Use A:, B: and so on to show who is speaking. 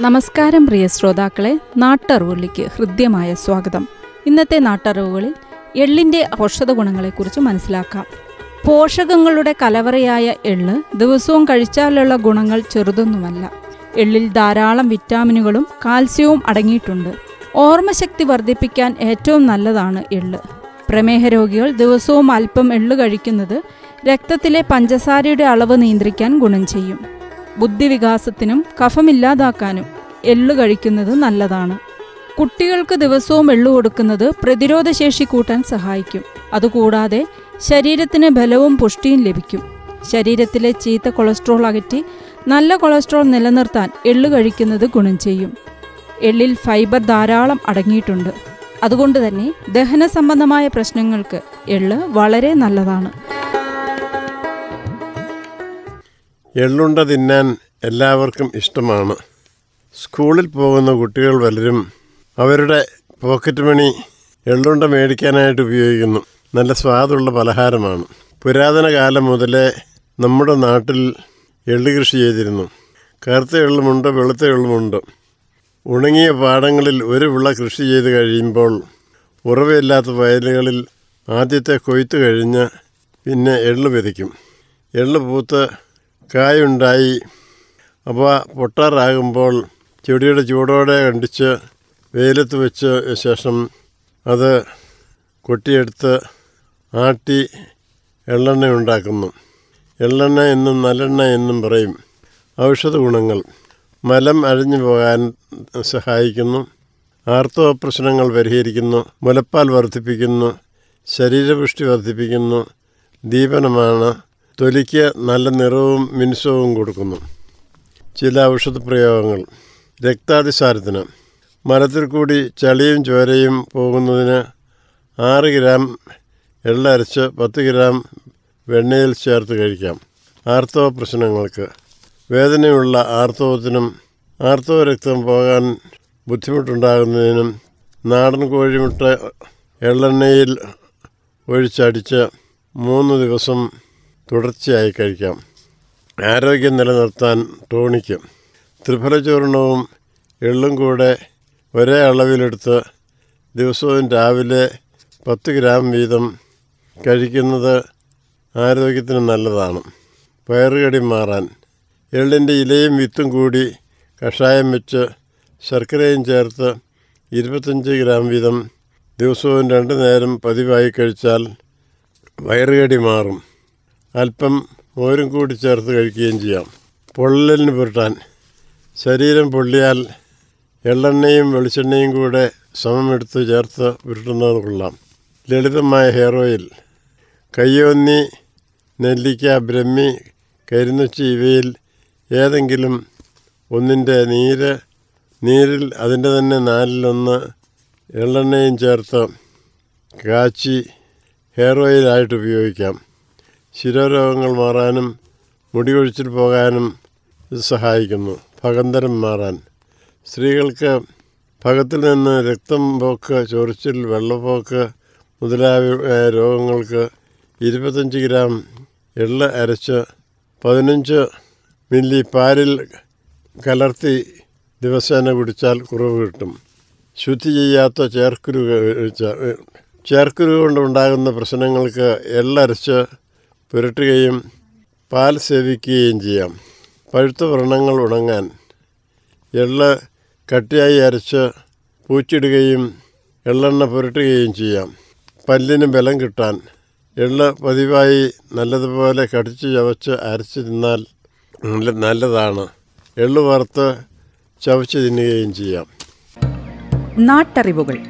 A: നമസ്കാരം പ്രിയ ശ്രോതാക്കളെ. നാട്ടറിവുകളിലേക്ക് ഹൃദ്യമായ സ്വാഗതം. ഇന്നത്തെ നാട്ടറിവുകളിൽ എള്ളിന്റെ ഔഷധ ഗുണങ്ങളെക്കുറിച്ച് മനസ്സിലാക്കാം. പോഷകങ്ങളുടെ കലവറയായ എള്ള് ദിവസവും കഴിച്ചാലുള്ള ഗുണങ്ങൾ ചെറുതൊന്നുമല്ല. എള്ളിൽ ധാരാളം വിറ്റാമിനുകളും കാൽസ്യവും അടങ്ങിയിട്ടുണ്ട്. ഓർമ്മശക്തി വർദ്ധിപ്പിക്കാൻ ഏറ്റവും നല്ലതാണ് എള്ള്. പ്രമേഹ രോഗികൾ ദിവസവും അല്പം എള്ള് കഴിക്കുന്നത് രക്തത്തിലെ പഞ്ചസാരയുടെ അളവ് നിയന്ത്രിക്കാൻ ഗുണം ചെയ്യും. ബുദ്ധിവികാസത്തിനും കഫമില്ലാതാക്കാനും എള്ളു കഴിക്കുന്നത് നല്ലതാണ്. കുട്ടികൾക്ക് ദിവസവും എള്ളു കൊടുക്കുന്നത് പ്രതിരോധശേഷി കൂട്ടാൻ സഹായിക്കും. അതുകൂടാതെ ശരീരത്തിന് ബലവും പുഷ്ടിയും ലഭിക്കും. ശരീരത്തിലെ ചീത്ത കൊളസ്ട്രോൾ അകറ്റി നല്ല കൊളസ്ട്രോൾ നിലനിർത്താൻ എള്ളു കഴിക്കുന്നത് ഗുണം ചെയ്യും. എള്ളിൽ ഫൈബർ ധാരാളം അടങ്ങിയിട്ടുണ്ട്. അതുകൊണ്ട് തന്നെ ദഹന സംബന്ധമായ പ്രശ്നങ്ങൾക്ക് എള്ള് വളരെ നല്ലതാണ്.
B: എള്ളുണ്ട തിന്നാൻ എല്ലാവർക്കും ഇഷ്ടമാണ്. സ്കൂളിൽ പോകുന്ന കുട്ടികൾ പലരും അവരുടെ പോക്കറ്റ് മണി എള്ളുണ്ട മേടിക്കാനായിട്ട് ഉപയോഗിക്കുന്നു. നല്ല സ്വാദുള്ള പലഹാരമാണ്. പുരാതന കാലം മുതലേ നമ്മുടെ നാട്ടിൽ എള്ളു കൃഷി ചെയ്തിരുന്നു. കറുത്ത എള്ളുമുണ്ട് വെളുത്ത എള്ളുമുണ്ട്. ഉണങ്ങിയ പാടങ്ങളിൽ ഒരു വിള കൃഷി ചെയ്ത് കഴിയുമ്പോൾ ഉറവയില്ലാത്ത വയലുകളിൽ ആദ്യത്തെ കൊയ്ത്ത് കഴിഞ്ഞ് പിന്നെ എള്ള് വിതയ്ക്കും എള്ള് പൂത്ത് കായുണ്ടായി. അപ്പോൾ പൊട്ടാറാകുമ്പോൾ ചെടിയുടെ ചൂടോടെ കണ്ടിച്ച് വെയിലത്ത് വെച്ച ശേഷം അത് കൊട്ടിയെടുത്ത് ആട്ടി എള്ളെണ്ണ ഉണ്ടാക്കുന്നു. എള്ളെണ്ണ എന്നും നല്ലെണ്ണ എന്നും പറയും. ഔഷധ ഗുണങ്ങൾ. മലം അഴിഞ്ഞു പോകാൻ സഹായിക്കുന്നു. ആർത്തവ പ്രശ്നങ്ങൾ പരിഹരിക്കുന്നു. മുലപ്പാൽ വർദ്ധിപ്പിക്കുന്നു. ശരീരപുഷ്ടി വർദ്ധിപ്പിക്കുന്നു. ദീപനമാണ് തൊലിക്ക് നല്ല നിറവും മിനുസവും കൊടുക്കുന്നു. ചില ഔഷധ പ്രയോഗങ്ങൾ. രക്താതിസാരത്തിന്. മരത്തിൽ കൂടി ചളിയും ചോരയും പോകുന്നതിന് ആറ് ഗ്രാം എള്ളരച്ച് പത്ത് ഗ്രാം വെണ്ണയിൽ ചേർത്ത് കഴിക്കാം. ആർത്തവ പ്രശ്നങ്ങൾക്ക്. വേദനയുള്ള ആർത്തവത്തിനും ആർത്തവ രക്തം പോകാൻ ബുദ്ധിമുട്ടുണ്ടാകുന്നതിനും നാടൻ കോഴിമുട്ട എള്ളെണ്ണയിൽ ഒഴിച്ചടിച്ച് മൂന്ന് ദിവസം തുടർച്ചയായി കഴിക്കാം. ആരോഗ്യം നിലനിർത്താൻ ടോണിക്ക് ത്രിഫലചൂർണവും എള്ളും കൂടെ ഒരേ അളവിലെടുത്ത് ദിവസവും രാവിലെ പത്ത് ഗ്രാം വീതം കഴിക്കുന്നത് ആരോഗ്യത്തിന് നല്ലതാണ്. പയറുകടി മാറാൻ എള്ളിന്റെ ഇലയും വിത്തും കൂടി കഷായം വെച്ച് ശർക്കരയും ചേർത്ത് ഇരുപത്തഞ്ച് ഗ്രാം വീതം ദിവസവും രണ്ട് നേരം പതിവായി കഴിച്ചാൽ വയറുകടി മാറും. അല്പം മോരും കൂടി ചേർത്ത് കഴിക്കുകയും ചെയ്യാം. പൊള്ളലിന് പുരട്ടാൻ. ശരീരം പൊള്ളിയാൽ എള്ളെണ്ണയും വെളിച്ചെണ്ണയും കൂടെ സമമെടുത്ത് ചേർത്ത് പുരട്ടുന്നത് കൊള്ളാം. ലളിതമായ ഹെയർ ഓയിൽ. കയ്യോന്നി നെല്ലിക്ക ബ്രഹ്മി കരിന്നുച്ചി ഇവയിൽ ഏതെങ്കിലും ഒന്നിന്റെ നീര് നീരിൽ അതിന്റെ തന്നെ നാലിലൊന്ന് എള്ളെണ്ണയും ചേർത്ത് കാച്ചി ഹെയർ ഓയിലായിട്ട് ഉപയോഗിക്കാം. ശിരോരോഗങ്ങൾ മാറാനും മുടി ഒഴിച്ചിട്ട് പോകാനും ഇത് സഹായിക്കുന്നു. ഭഗന്തരം മാറാൻ. സ്ത്രീകൾക്ക് ഭഗത്തിൽ നിന്ന് രക്തം പോക്ക് ചൊറിച്ചിൽ വെള്ളപ്പോക്ക് മുതലായ രോഗങ്ങൾക്ക് ഇരുപത്തഞ്ച് ഗ്രാം എള്ള് അരച്ച് പതിനഞ്ച് മില്ലി പാലിൽ കലർത്തി ദിവസേന കുടിച്ചാൽ കുറവ് കിട്ടും. ശുദ്ധി ചെയ്യാത്ത ചേർക്കുരു ചേർക്കുരു കൊണ്ടുണ്ടാകുന്ന പ്രശ്നങ്ങൾക്ക് എള്ളരച്ച് പുരട്ടുകയും പാൽ സേവിക്കുകയും ചെയ്യാം. പഴുത്ത വ്രണങ്ങൾ ഉണങ്ങാൻ എള്ള് കട്ടിയായി അരച്ച് പൂച്ചിടുകയും എള്ളെണ്ണ പുരട്ടുകയും ചെയ്യാം. പല്ലിന് ബലം കിട്ടാൻ എള്ള് പതിവായി നല്ലതുപോലെ കടിച്ച് ചവച്ച് അരച്ച് തിന്നാൽ നല്ല നല്ലതാണ്. എള്ള് വറുത്ത് ചവച്ച് തിന്നുകയും ചെയ്യാം.
C: നാട്ടറിവുകൾ.